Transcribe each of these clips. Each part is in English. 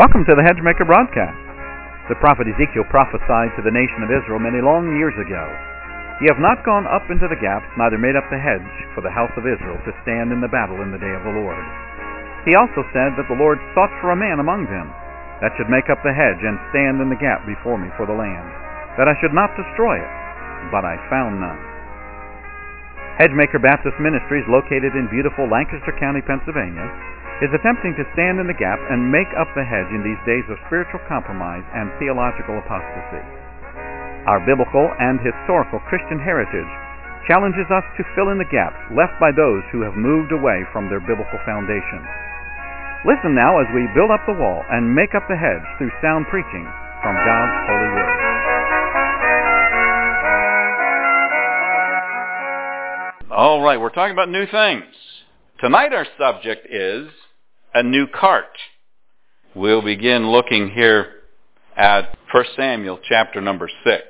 Welcome to the Hedgemaker broadcast. The prophet Ezekiel prophesied to the nation of Israel many long years ago. Ye have not gone up into the gaps, neither made up the hedge for the house of Israel to stand in the battle in the day of the Lord. He also said that the Lord sought for a man among them that should make up the hedge and stand in the gap before me for the land, that I should not destroy it, but I found none. Hedgemaker Baptist Ministries, located in beautiful Lancaster County, Pennsylvania, is attempting to stand in the gap and make up the hedge in these days of spiritual compromise and theological apostasy. Our biblical and historical Christian heritage challenges us to fill in the gaps left by those who have moved away from their biblical foundation. Listen now as we build up the wall and make up the hedge through sound preaching from God's holy word. All right, we're talking about new things. Tonight our subject is a new cart. We'll begin looking here at 1 Samuel chapter number 6.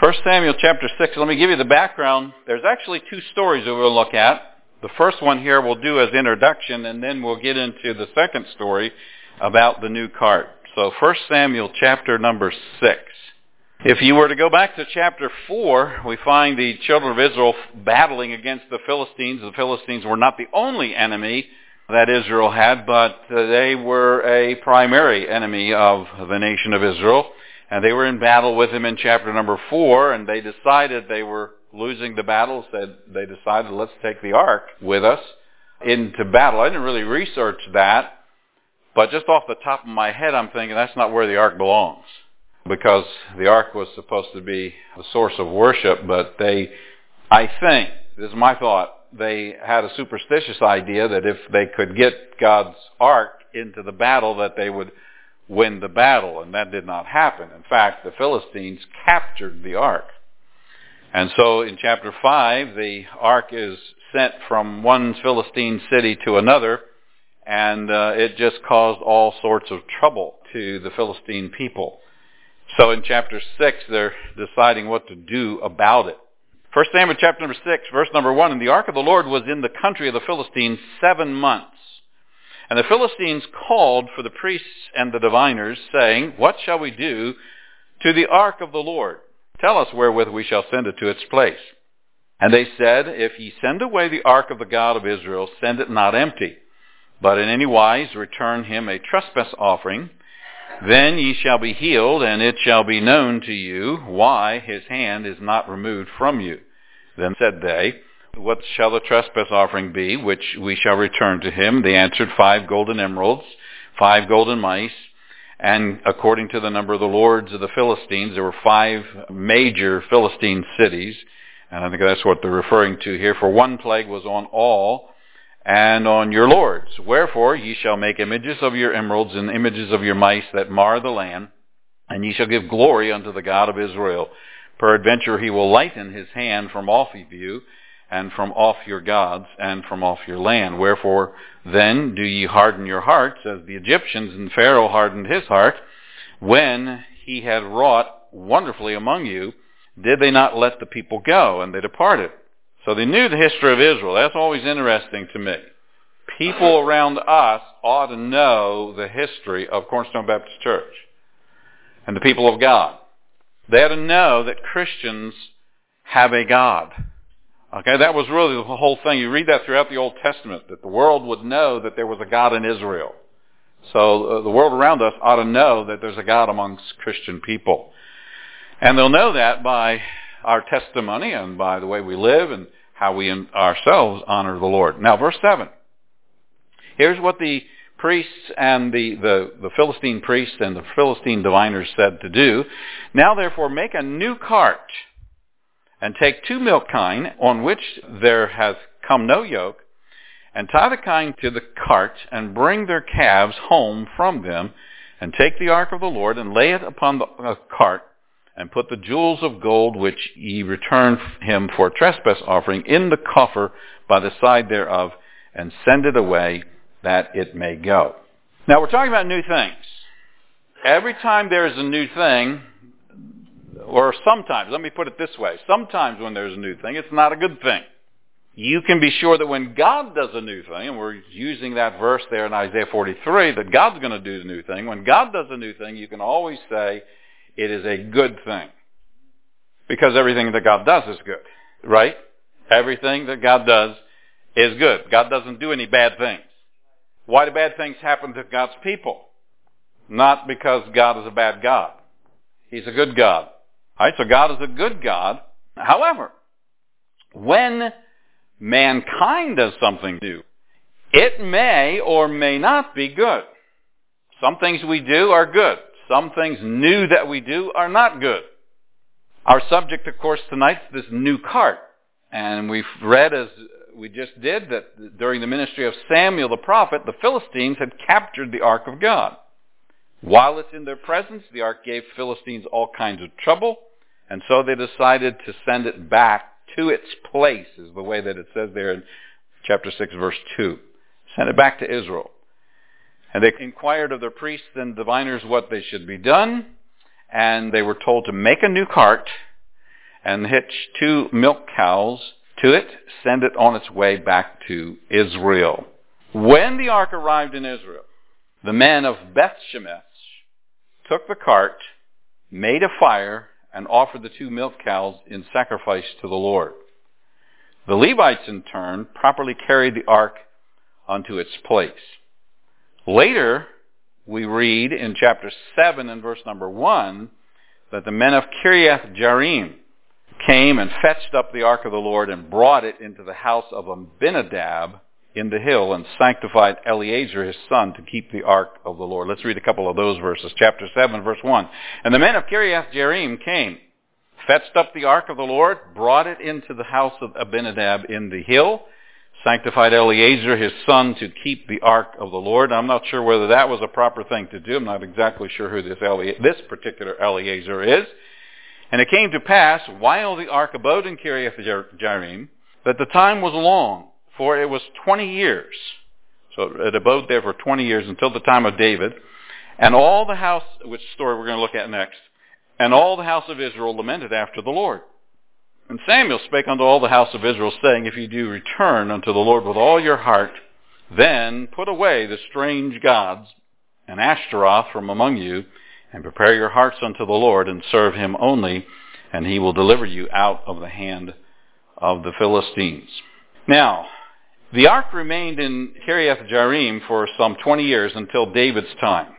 1 Samuel chapter 6, let me give you the background. There's actually two stories that we'll look at. The first one here we'll do as introduction, and then we'll get into the second story about the new cart. So 1 Samuel chapter number 6. If you were to go back to chapter 4, we find the children of Israel battling against the Philistines. The Philistines were not the only enemy that Israel had, but uh, they were a primary enemy of the nation of Israel. And they were in battle with him in chapter number 4, and they decided they were losing the battle, said they decided let's take the ark with us into battle. I didn't really research that, but just off the top of my head I'm thinking that's not where the ark belongs. Because the ark was supposed to be the source of worship, but they, I think, this is my thought, they had a superstitious idea that if they could get God's ark into the battle that they would win the battle, and that did not happen. In fact, the Philistines captured the ark. And so in chapter 5, the ark is sent from one Philistine city to another, and uh, it just caused all sorts of trouble to the Philistine people. So in chapter 6, they're deciding what to do about it. 1 Samuel chapter number 6, verse number 1, And the ark of the Lord was in the country of the Philistines seven months. And the Philistines called for the priests and the diviners, saying, What shall we do to the ark of the Lord? Tell us wherewith we shall send it to its place. And they said, If ye send away the ark of the God of Israel, send it not empty, but in any wise return him a trespass offering. Then ye shall be healed, and it shall be known to you why his hand is not removed from you. Then said they, What shall the trespass offering be, which we shall return to him? They answered, Five golden emerods, five golden mice, and according to the number of the lords of the Philistines, there were five major Philistine cities. And I think that's what they're referring to here. For one plague was on all, and on your lords. Wherefore ye shall make images of your emerods and images of your mice that mar the land, and ye shall give glory unto the God of Israel. Peradventure he will lighten his hand from off of you, and from off your gods, and from off your land. Wherefore then do ye harden your hearts, as the Egyptians and Pharaoh hardened his heart, when he had wrought wonderfully among you, did they not let the people go, and they departed. So they knew the history of Israel. That's always interesting to me. People around us ought to know the history of Cornerstone Baptist Church and the people of God. They ought to know that Christians have a God. Okay, that was really the whole thing. You read that throughout the Old Testament, that the world would know that there was a God in Israel. So uh, the world around us ought to know that there's a God amongst Christian people. And they'll know that by our testimony and by the way we live and how we ourselves honor the Lord. Now, verse 7. Here's what the priests and the, the, the Philistine priests and the Philistine diviners said to do. Now, therefore, make a new cart and take two milk kine on which there hath come no yoke, and tie the kine to the cart, and bring their calves home from them, and take the ark of the Lord, and lay it upon the uh, cart, and put the jewels of gold which ye return him for trespass offering in the coffer by the side thereof, and send it away that it may go. Now we're talking about new things. Every time there is a new thing, or sometimes, let me put it this way, sometimes when there's a new thing, it's not a good thing. you can be sure that when God does a new thing, and we're using that verse there in Isaiah 43, that God's going to do the new thing. When God does a new thing, you can always say it is a good thing. Because everything that God does is good, right? Everything that God does is good. God doesn't do any bad things. Why do bad things happen to God's people? Not because God is a bad God. He's a good God. Alright, so God is a good God. However, when mankind does something new, it may or may not be good. Some things we do are good. Some things new that we do are not good. Our subject, of course, tonight is this new cart. And we've read, as we just did, that during the ministry of Samuel the prophet, the Philistines had captured the ark of God. While it's in their presence, the ark gave Philistines all kinds of trouble, and so they decided to send it back to its place, is the way that it says there in chapter 6, verse 2. Send it back to Israel. And they inquired of their priests and diviners what they should be done, and they were told to make a new cart and hitch two milk cows to it, send it on its way back to Israel. When the ark arrived in Israel, the men of Beth Shemesh took the cart, made a fire, and offered the two milk cows in sacrifice to the Lord. The Levites, in turn, properly carried the ark onto its place. Later, we read in chapter 7 and verse number 1 that the men of Kiriath Jearim came and fetched up the ark of the Lord and brought it into the house of Abinadab in the hill and sanctified Eleazar his son to keep the ark of the Lord. Let's read a couple of those verses. Chapter 7, verse 1. And the men of Kiriath Jearim came, fetched up the ark of the Lord, brought it into the house of Abinadab in the hill, sanctified Eleazar his son to keep the ark of the Lord. I'm not sure whether that was a proper thing to do. I'm not exactly sure who this, this particular Eleazar is. And it came to pass, while the ark abode in Kiriath that the time was long for it was 20 years. So it abode there for 20 years until the time of David. And all the house, which story we're going to look at next, and all the house of Israel lamented after the Lord. And Samuel spake unto all the house of Israel, saying, If ye do return unto the Lord with all your heart, then put away the strange gods and Ashtaroth from among you, and prepare your hearts unto the Lord, and serve him only, and he will deliver you out of the hand of the Philistines. Now, the ark remained in Kiriath Jearim for some 20 years until David's time.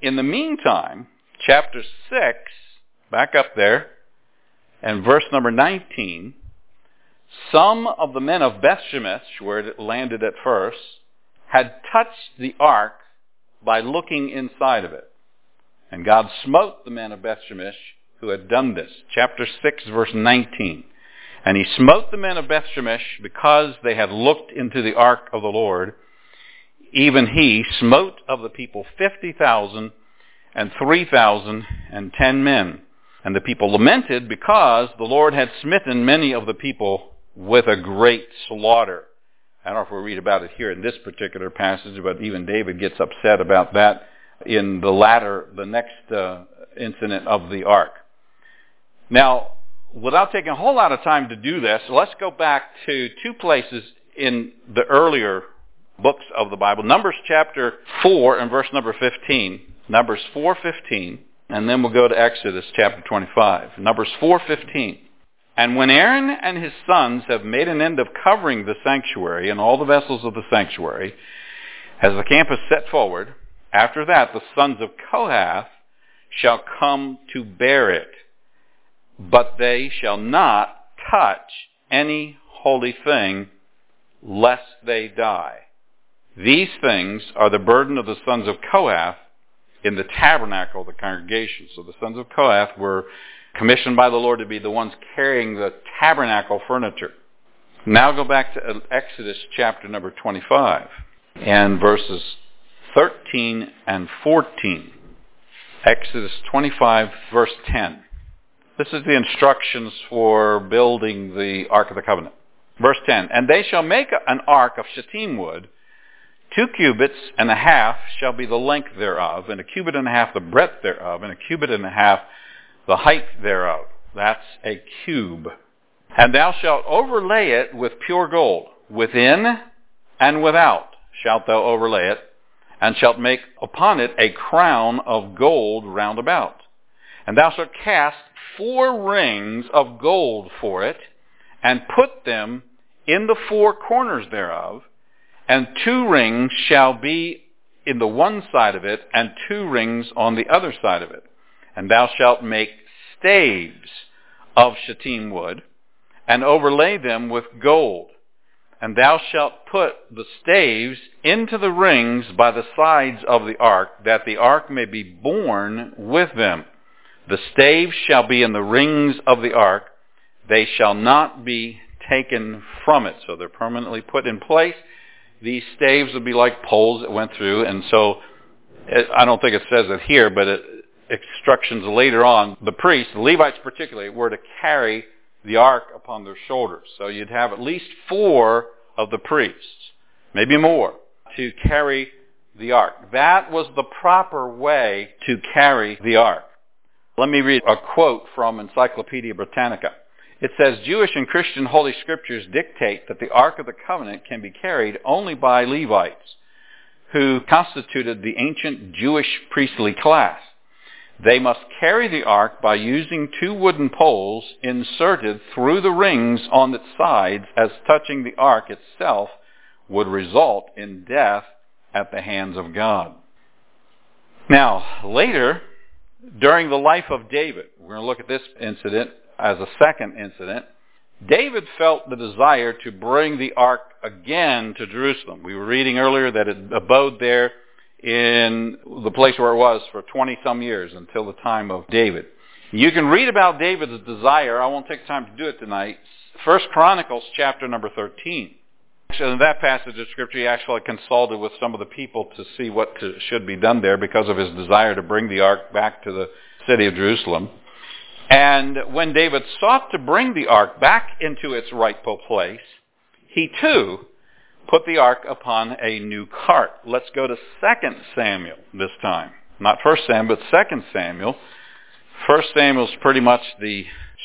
In the meantime, chapter 6, back up there, and verse number 19, some of the men of Bethshemesh, where it landed at first, had touched the ark by looking inside of it. And God smote the men of Bethshemesh who had done this. Chapter 6, verse 19. And he smote the men of Bethshemesh because they had looked into the ark of the Lord. Even he smote of the people fifty thousand and men. And the people lamented because the Lord had smitten many of the people with a great slaughter. I don't know if we read about it here in this particular passage, but even David gets upset about that in the latter, the next uh, incident of the ark. Now, without taking a whole lot of time to do this, let's go back to two places in the earlier books of the Bible. Numbers chapter 4 and verse number 15. Numbers 4.15. And then we'll go to Exodus chapter 25. Numbers 4.15. And when Aaron and his sons have made an end of covering the sanctuary and all the vessels of the sanctuary, as the camp is set forward, after that the sons of Kohath shall come to bear it but they shall not touch any holy thing lest they die. These things are the burden of the sons of Kohath in the tabernacle of the congregation. So the sons of Kohath were commissioned by the Lord to be the ones carrying the tabernacle furniture. Now go back to Exodus chapter number 25 and verses 13 and 14. Exodus 25 verse 10. This is the instructions for building the Ark of the Covenant. Verse 10, And they shall make an ark of shittim wood, two cubits and a half shall be the length thereof, and a cubit and a half the breadth thereof, and a cubit and a half the height thereof. That's a cube. And thou shalt overlay it with pure gold. Within and without shalt thou overlay it, and shalt make upon it a crown of gold round about. And thou shalt cast four rings of gold for it, and put them in the four corners thereof, and two rings shall be in the one side of it, and two rings on the other side of it. And thou shalt make staves of shittim wood, and overlay them with gold. And thou shalt put the staves into the rings by the sides of the ark, that the ark may be borne with them. The staves shall be in the rings of the ark. They shall not be taken from it. So they're permanently put in place. These staves would be like poles that went through, and so I don't think it says it here, but it, instructions later on, the priests, the Levites particularly, were to carry the ark upon their shoulders. So you'd have at least four of the priests, maybe more, to carry the ark. That was the proper way to carry the ark. Let me read a quote from Encyclopedia Britannica. It says, Jewish and Christian Holy Scriptures dictate that the Ark of the Covenant can be carried only by Levites, who constituted the ancient Jewish priestly class. They must carry the ark by using two wooden poles inserted through the rings on its sides as touching the ark itself would result in death at the hands of God. Now, later, during the life of David, we're going to look at this incident as a second incident, David felt the desire to bring the ark again to Jerusalem. We were reading earlier that it abode there in the place where it was for 20 some years until the time of David. You can read about David's desire. I won't take time to do it tonight. First Chronicles chapter number 13. In that passage of scripture, he actually consulted with some of the people to see what to, should be done there because of his desire to bring the ark back to the city of Jerusalem. And when David sought to bring the ark back into its rightful place, he too put the ark upon a new cart. Let's go to 2 Samuel this time. Not 1 Samuel, but 2 Samuel. 1 Samuel is pretty much the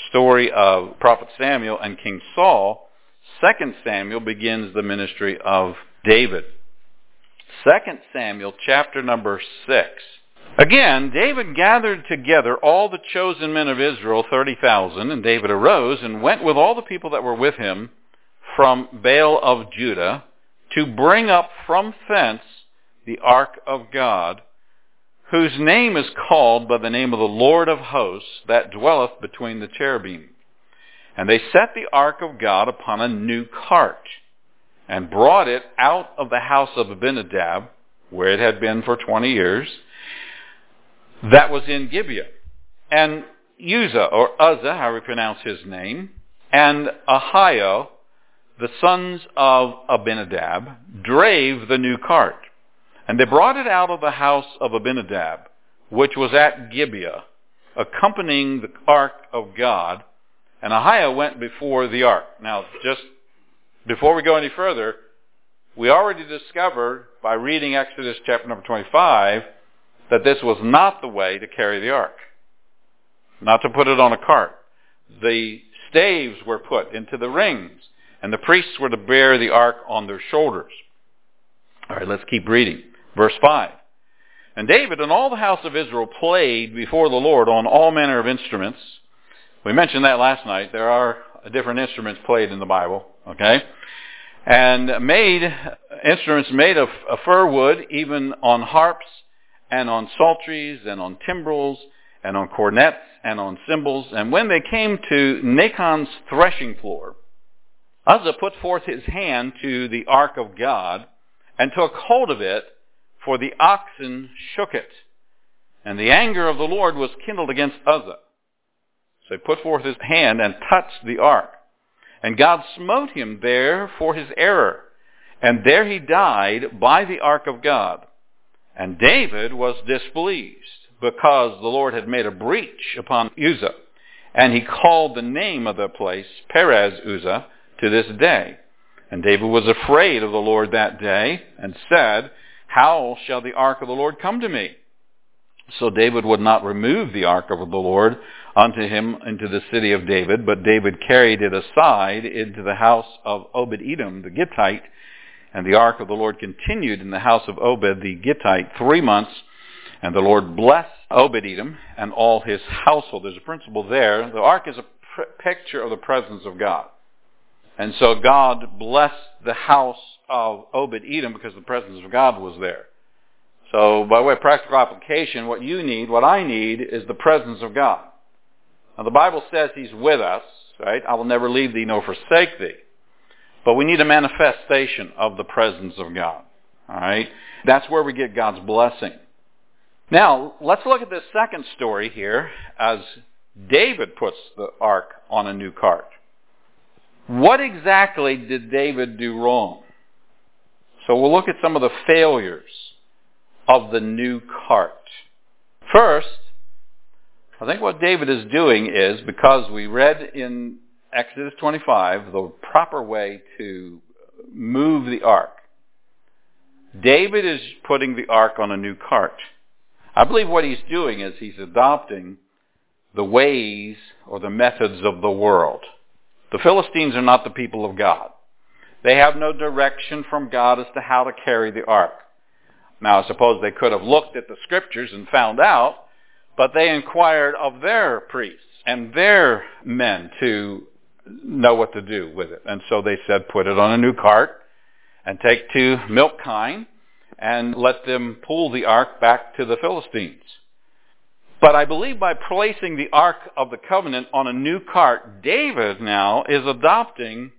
story of Prophet Samuel and King Saul. 2 Samuel begins the ministry of David. 2 Samuel chapter number 6. Again, David gathered together all the chosen men of Israel, 30,000, and David arose and went with all the people that were with him from Baal of Judah to bring up from thence the ark of God, whose name is called by the name of the Lord of hosts that dwelleth between the cherubim. And they set the ark of God upon a new cart, and brought it out of the house of Abinadab, where it had been for twenty years, that was in Gibeah. And Uzzah, or Uzzah, how we pronounce his name, and Ahio, the sons of Abinadab, drave the new cart. And they brought it out of the house of Abinadab, which was at Gibeah, accompanying the ark of God, and Ahio went before the ark. Now, just before we go any further, we already discovered by reading Exodus chapter number 25 that this was not the way to carry the ark, not to put it on a cart. The staves were put into the rings, and the priests were to bear the ark on their shoulders. All right, let's keep reading. Verse 5. And David and all the house of Israel played before the Lord on all manner of instruments. We mentioned that last night. There are different instruments played in the Bible, okay? And made, instruments made of, of fir wood, even on harps and on psalteries and on timbrels and on cornets and on cymbals. And when they came to Nachon's threshing floor, Uzzah put forth his hand to the ark of God and took hold of it, for the oxen shook it. And the anger of the Lord was kindled against Uzzah. So he put forth his hand and touched the ark. And God smote him there for his error. And there he died by the ark of God. And David was displeased because the Lord had made a breach upon Uzzah. And he called the name of the place Perez Uzzah to this day. And David was afraid of the Lord that day and said, How shall the ark of the Lord come to me? So David would not remove the ark of the Lord unto him into the city of David, but David carried it aside into the house of Obed-Edom the Gittite, and the ark of the Lord continued in the house of Obed the Gittite three months, and the Lord blessed Obed-Edom and all his household. There's a principle there. The ark is a pr- picture of the presence of God. And so God blessed the house of Obed-Edom because the presence of God was there. So by way of practical application, what you need, what I need, is the presence of God. Now the Bible says He's with us, right? I will never leave thee nor forsake thee. But we need a manifestation of the presence of God. Alright? That's where we get God's blessing. Now, let's look at this second story here as David puts the ark on a new cart. What exactly did David do wrong? So we'll look at some of the failures of the new cart. First, I think what David is doing is, because we read in Exodus 25 the proper way to move the ark, David is putting the ark on a new cart. I believe what he's doing is he's adopting the ways or the methods of the world. The Philistines are not the people of God. They have no direction from God as to how to carry the ark. Now, I suppose they could have looked at the scriptures and found out, but they inquired of their priests and their men to know what to do with it. And so they said, put it on a new cart and take two milk kine and let them pull the ark back to the Philistines. But I believe by placing the Ark of the Covenant on a new cart, David now is adopting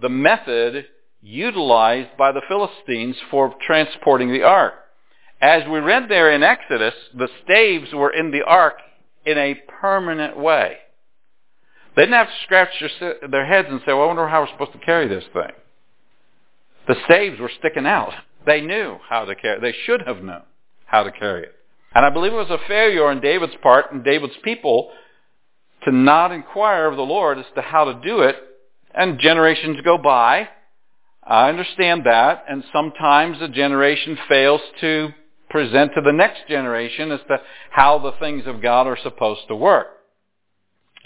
the method utilized by the Philistines for transporting the ark. As we read there in Exodus, the staves were in the ark in a permanent way. They didn't have to scratch their, their heads and say, well, I wonder how we're supposed to carry this thing. The staves were sticking out. They knew how to carry it. They should have known how to carry it. And I believe it was a failure on David's part and David's people to not inquire of the Lord as to how to do it. And generations go by. I understand that. And sometimes a generation fails to present to the next generation as to how the things of God are supposed to work.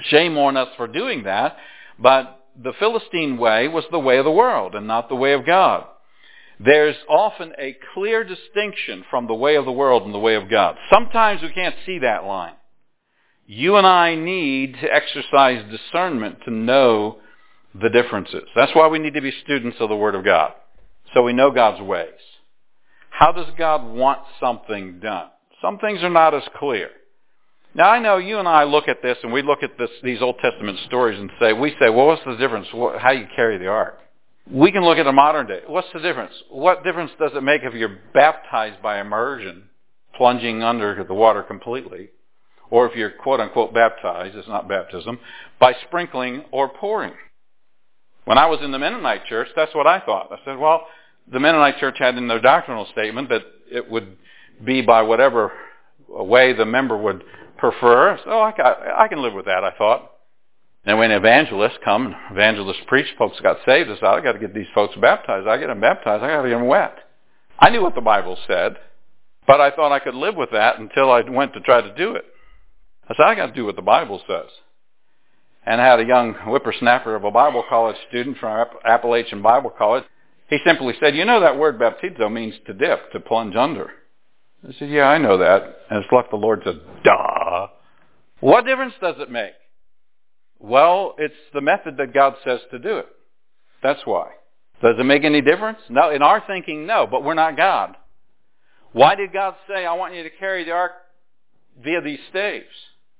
Shame on us for doing that, but the Philistine way was the way of the world and not the way of God. There's often a clear distinction from the way of the world and the way of God. Sometimes we can't see that line. You and I need to exercise discernment to know the differences. That's why we need to be students of the Word of God, so we know God's ways. How does God want something done? Some things are not as clear. Now I know you and I look at this and we look at this, these Old Testament stories and say, we say, well, what's the difference? How you carry the ark? We can look at a modern day. What's the difference? What difference does it make if you're baptized by immersion, plunging under the water completely, or if you're quote unquote baptized, it's not baptism, by sprinkling or pouring? When I was in the Mennonite church, that's what I thought. I said, well, the Mennonite church had in their doctrinal statement that it would be by whatever way the member would prefer. So I, I can live with that, I thought. And when evangelists come, evangelists preach, folks got saved. I said, I got to get these folks baptized. I get them baptized. I got to get them wet. I knew what the Bible said, but I thought I could live with that until I went to try to do it. I said, I got to do what the Bible says. And I had a young whippersnapper of a Bible college student from Appalachian Bible College. He simply said, you know that word baptizo means to dip, to plunge under. I said, yeah, I know that. And it's like the Lord said, duh. What difference does it make? Well, it's the method that God says to do it. That's why. Does it make any difference? No. In our thinking, no, but we're not God. Why did God say, I want you to carry the ark via these staves?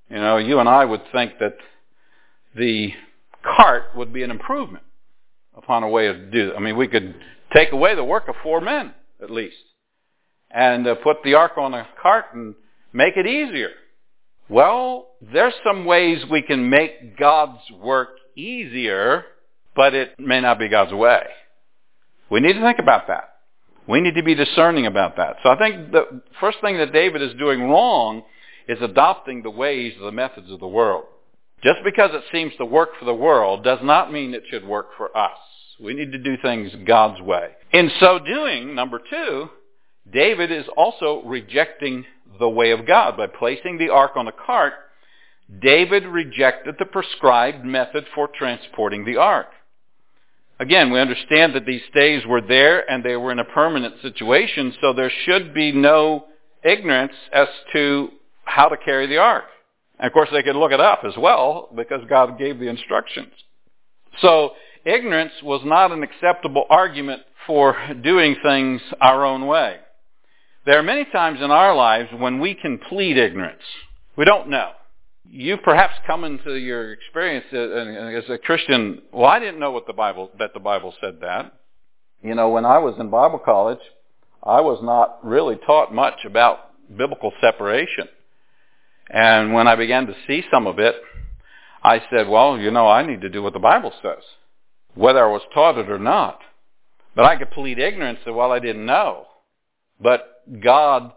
You know, you and I would think that the cart would be an improvement upon a way of do. I mean, we could take away the work of four men, at least, and uh, put the ark on a cart and make it easier. Well, there's some ways we can make God's work easier, but it may not be God's way. We need to think about that. We need to be discerning about that. So I think the first thing that David is doing wrong is adopting the ways, the methods of the world. Just because it seems to work for the world does not mean it should work for us. We need to do things God's way. In so doing, number two, David is also rejecting the way of God. By placing the ark on a cart, David rejected the prescribed method for transporting the ark. Again, we understand that these staves were there and they were in a permanent situation, so there should be no ignorance as to how to carry the ark. And of course they could look it up as well because God gave the instructions. So ignorance was not an acceptable argument for doing things our own way. There are many times in our lives when we can plead ignorance. We don't know you've perhaps come into your experience as a Christian. Well, I didn't know what the Bible that the Bible said that. You know, when I was in Bible college, I was not really taught much about biblical separation. And when I began to see some of it, I said, well, you know, I need to do what the Bible says, whether I was taught it or not. But I could plead ignorance that, what I didn't know. But God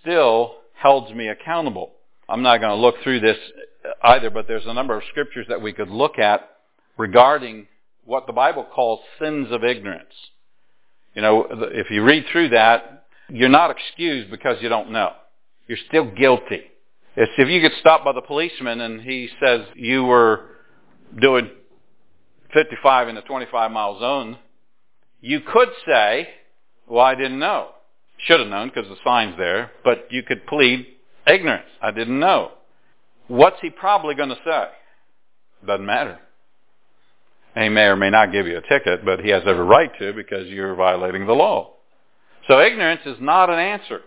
still holds me accountable. I'm not going to look through this either, but there's a number of scriptures that we could look at regarding what the Bible calls sins of ignorance. You know, if you read through that, you're not excused because you don't know. You're still guilty. It's if you get stopped by the policeman and he says you were doing 55 in a 25 mile zone, you could say, well, I didn't know. Should have known because the sign's there, but you could plead Ignorance. I didn't know. What's he probably going to say? Doesn't matter. he may or may not give you a ticket, but he has every right to because you're violating the law. So ignorance is not an answer.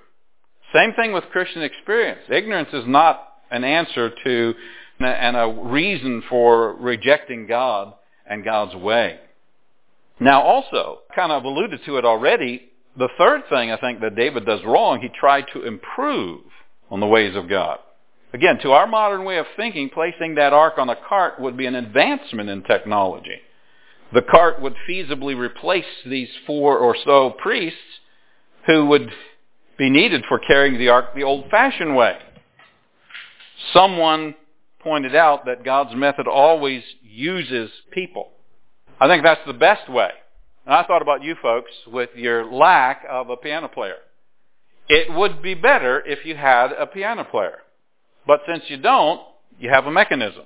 Same thing with Christian experience. Ignorance is not an answer to and a reason for rejecting God and God's way. Now also, kind of alluded to it already, the third thing I think that David does wrong, he tried to improve on the ways of God. Again, to our modern way of thinking, placing that ark on a cart would be an advancement in technology. The cart would feasibly replace these four or so priests who would be needed for carrying the ark the old-fashioned way. Someone pointed out that God's method always uses people. I think that's the best way. And I thought about you folks with your lack of a piano player. It would be better if you had a piano player. But since you don't, you have a mechanism.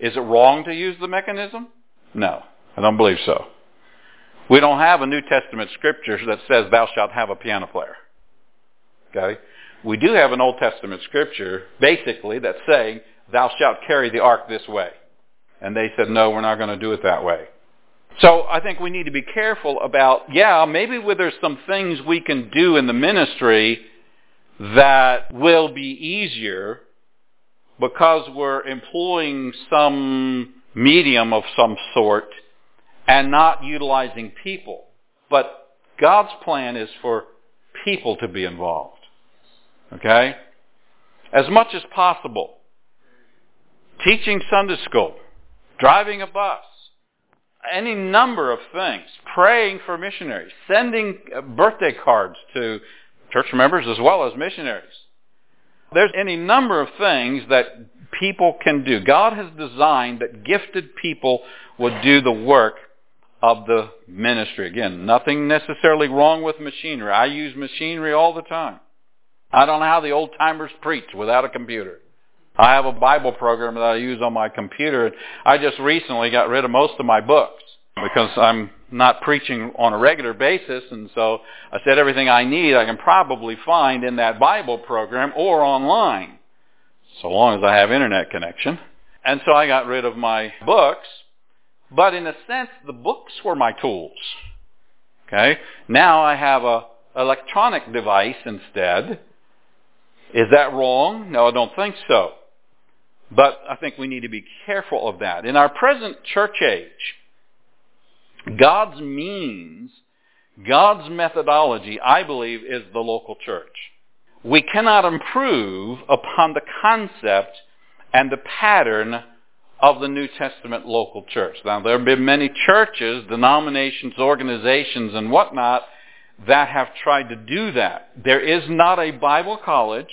Is it wrong to use the mechanism? No, I don't believe so. We don't have a New Testament scripture that says thou shalt have a piano player. Okay? We do have an Old Testament scripture basically that's saying thou shalt carry the ark this way. And they said, no, we're not going to do it that way. So I think we need to be careful about, yeah, maybe there's some things we can do in the ministry that will be easier because we're employing some medium of some sort and not utilizing people. But God's plan is for people to be involved. Okay? As much as possible. Teaching Sunday school, driving a bus, any number of things. Praying for missionaries, sending birthday cards to church members as well as missionaries. There's any number of things that people can do. God has designed that gifted people would do the work of the ministry. Again, nothing necessarily wrong with machinery. I use machinery all the time. I don't know how the old timers preach without a computer. I have a Bible program that I use on my computer. I just recently got rid of most of my books because I'm not preaching on a regular basis, and so I said everything I need I can probably find in that Bible program or online, so long as I have internet connection. And so I got rid of my books, but in a sense, the books were my tools. Okay? Now I have a electronic device instead. Is that wrong? No, I don't think so. But I think we need to be careful of that. In our present church age, God's means, God's methodology, I believe, is the local church. We cannot improve upon the concept and the pattern of the New Testament local church. Now, there have been many churches, denominations, organizations, and whatnot that have tried to do that. There is not a Bible college.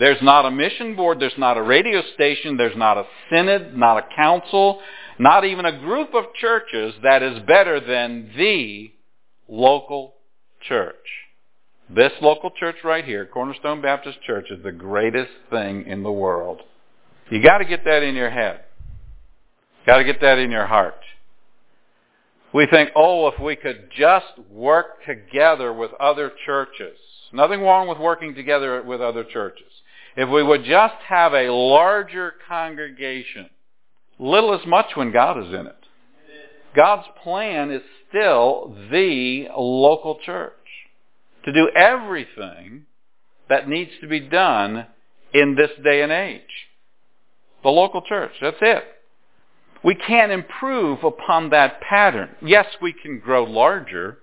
There's not a mission board. There's not a radio station. There's not a synod, not a council, not even a group of churches that is better than the local church. This local church right here, Cornerstone Baptist Church, is the greatest thing in the world. You got to get that in your head. Got to get that in your heart. We think, oh, if we could just work together with other churches. Nothing wrong with working together with other churches. If we would just have a larger congregation, little as much when God is in it. God's plan is still the local church to do everything that needs to be done in this day and age. The local church, that's it. We can't improve upon that pattern. Yes, we can grow larger,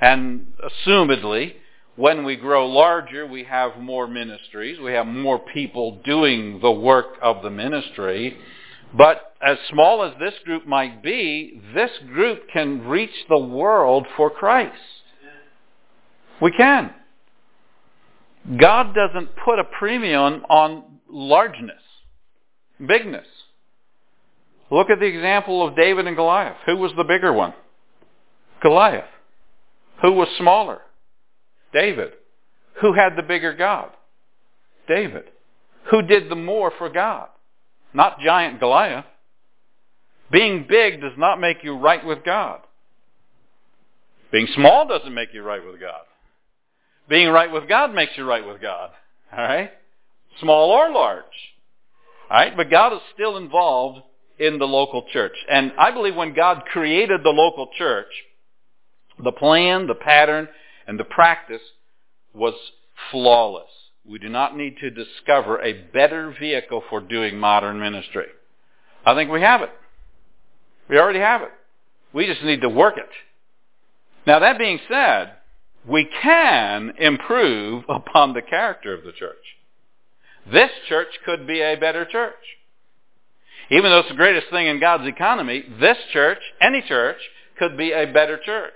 and assumedly, when we grow larger, we have more ministries. We have more people doing the work of the ministry. But as small as this group might be, this group can reach the world for Christ. We can. God doesn't put a premium on largeness, bigness. Look at the example of David and Goliath. Who was the bigger one? Goliath. Who was smaller? David. Who had the bigger God? David. Who did the more for God? Not giant Goliath. Being big does not make you right with God. Being small doesn't make you right with God. Being right with God makes you right with God. All right? Small or large. All right? But God is still involved in the local church. And I believe when God created the local church, the plan, the pattern, and the practice was flawless. We do not need to discover a better vehicle for doing modern ministry. I think we have it. We already have it. We just need to work it. Now that being said, we can improve upon the character of the church. This church could be a better church. Even though it's the greatest thing in God's economy, this church, any church, could be a better church.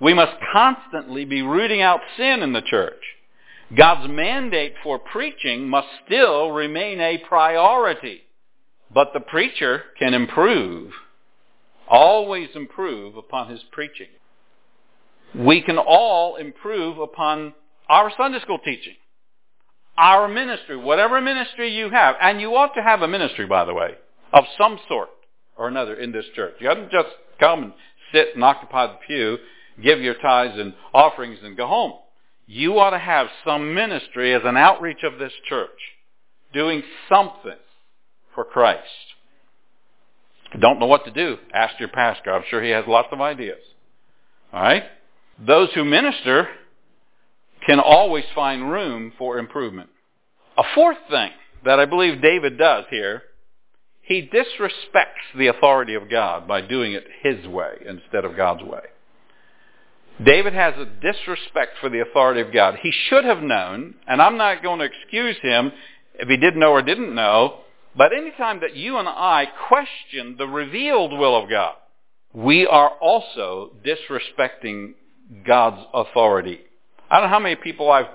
We must constantly be rooting out sin in the church. God's mandate for preaching must still remain a priority. But the preacher can improve, always improve upon his preaching. We can all improve upon our Sunday school teaching, our ministry, whatever ministry you have. And you ought to have a ministry, by the way of some sort or another in this church. You don't just come and sit and occupy the pew, give your tithes and offerings and go home. You ought to have some ministry as an outreach of this church, doing something for Christ. Don't know what to do? Ask your pastor. I'm sure he has lots of ideas. All right? Those who minister can always find room for improvement. A fourth thing that I believe David does here he disrespects the authority of God by doing it his way instead of God's way. David has a disrespect for the authority of God. He should have known, and I'm not going to excuse him if he didn't know or didn't know, but anytime that you and I question the revealed will of God, we are also disrespecting God's authority. I don't know how many people I've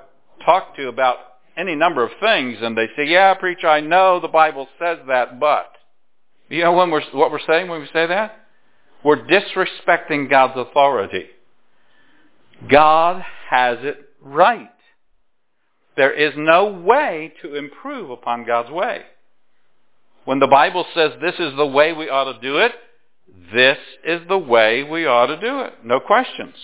talked to about any number of things, and they say, yeah, preacher, I know the Bible says that, but. You know when we're, what we're saying when we say that? We're disrespecting God's authority. God has it right. There is no way to improve upon God's way. When the Bible says this is the way we ought to do it, this is the way we ought to do it. No questions.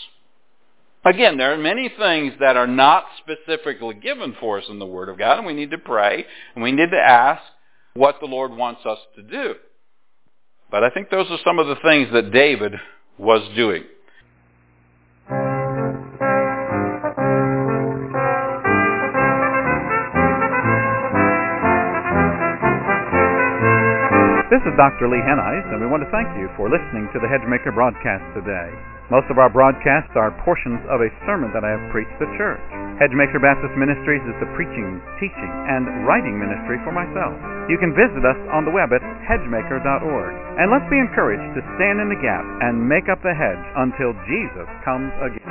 Again, there are many things that are not specifically given for us in the Word of God, and we need to pray, and we need to ask what the Lord wants us to do. But I think those are some of the things that David was doing. This is Dr. Lee Hennies, and we want to thank you for listening to the Hedgemaker broadcast today. Most of our broadcasts are portions of a sermon that I have preached at church. Hedgemaker Baptist Ministries is the preaching, teaching, and writing ministry for myself. You can visit us on the web at hedgemaker.org. And let's be encouraged to stand in the gap and make up the hedge until Jesus comes again.